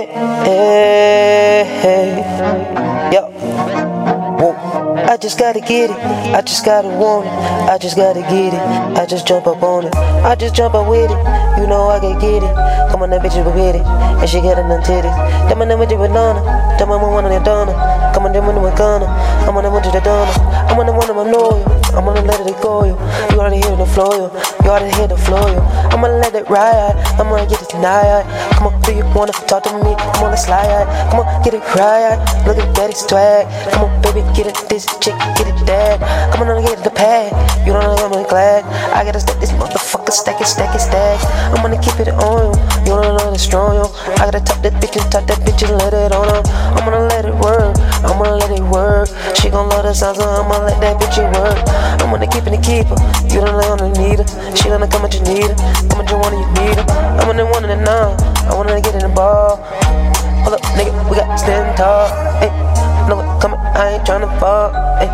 Hey, hey, hey. Yo. Whoa. I just gotta get it. I just gotta want it. I just gotta get it. I just jump up on it. I just jump up with it. You know I can get it. Come on, that bitch with it. And she got them titties. Them on them with the banana. Them on one of the donna. Come on, them with the gunna. I'm on them with the donna. I'm on them one of my loyal. I'm gonna let it go, yo. You already hear the flow, yo. You already hear the flow. I'm gonna let it ride. I'm gonna get it tonight. Come on, do you wanna talk to me? Come on, let's slide. Come on, get it right. Look at daddy swag. Come on, baby, get it this chick, get it that. Come on, get the pad. You don't know I'm glad. I gotta stack this motherfucker, stack it, stack it, stack. I'm gonna keep it on you. You don't know it's strong, yo. I gotta top that bitch and top that bitch and let it on her. I'm gonna let it work. The sound, so I'm gonna let that bitch work. I'm gonna keep it and keep her. You don't on the need her. She gonna come at you need her. Come at you one you need her. I'm gonna one and a nine. I wanna get in the ball. Hold up, nigga, we got stand tall. Hey, no, come on, I ain't tryna fall. Hey,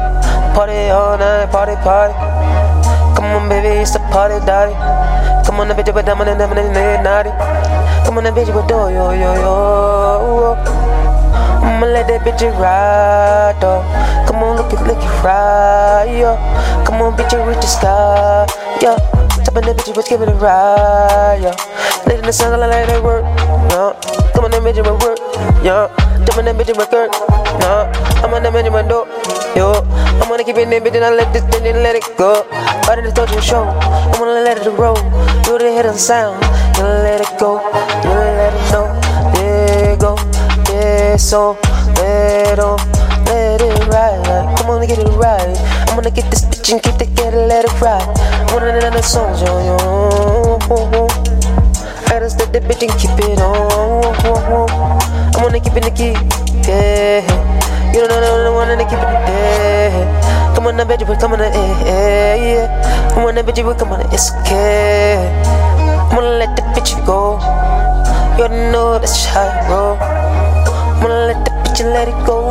party all night, party, party. Come on, baby, it's a party, daddy. Come on, bitch, but I'm in the naughty. Come on, bitch, but do yo, yo, yo. I'ma let that bitch ride, though. It, look it, yo. Come on, bitch, reach the sky, yo. Top of that bitch, bitch, give it a ride, yo. Late in the sun, I let it work, yo. Come on, that bitch, it work, yo. Jump on that bitch, it work, no. I'm on that bitch, it do, yo. I'm gonna keep it in that bitch, and I let this thing and let it go. Right in the social show, I'm gonna let it roll. You the of the sound, you let it go, you let it know. There you go, yeah, so let on, get it right. I'm gonna get this bitch and keep the get it, let it ride. Of the songs, yo, yo. I just let the bitch and keep it on. I'm gonna keep it the key, yeah. You don't know the one and keep it there. Come on, bitch, but come on, yeah. Come on, bitch, but come on, it's okay. I'm gonna let the bitch go. You know that's how I roll. I'm gonna let the bitch and let it go.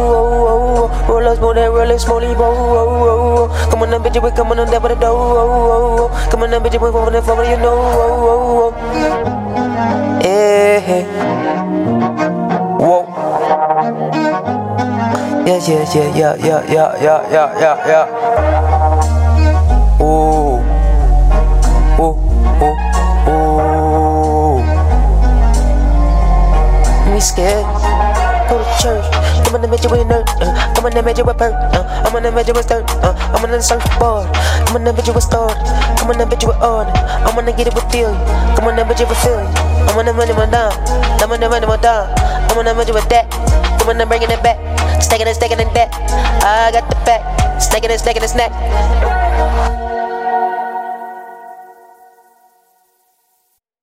Roll us, more than roll us, slowly, oh, oh, oh. Come on, bitch, but come on, that but the door. Oh, oh, oh. Come on, bitch, but over the phone, you know. Oh, oh, oh. Yeah. Whoa. Yeah, yeah, yeah, yeah, yeah, yeah, yeah, yeah, yeah, yeah. Ooh. Ooh, ooh, ooh. Scared go to church. I'm gonna measure with a nerd. Uh, I'm gonna measure with perk. Uh, I'm gonna measure with dirt. Uh, I'm gonna surfboard. I'm gonna measure with star. I'm gonna measure with art. I'm gonna get it with feeling. Come on and gonna with feel you. I'm gonna run it my down. I'm gonna run it my down. I'm gonna measure with that. I'm gonna bring it back. Stacking and stacking and that. I got the back. Stacking and stacking and snack.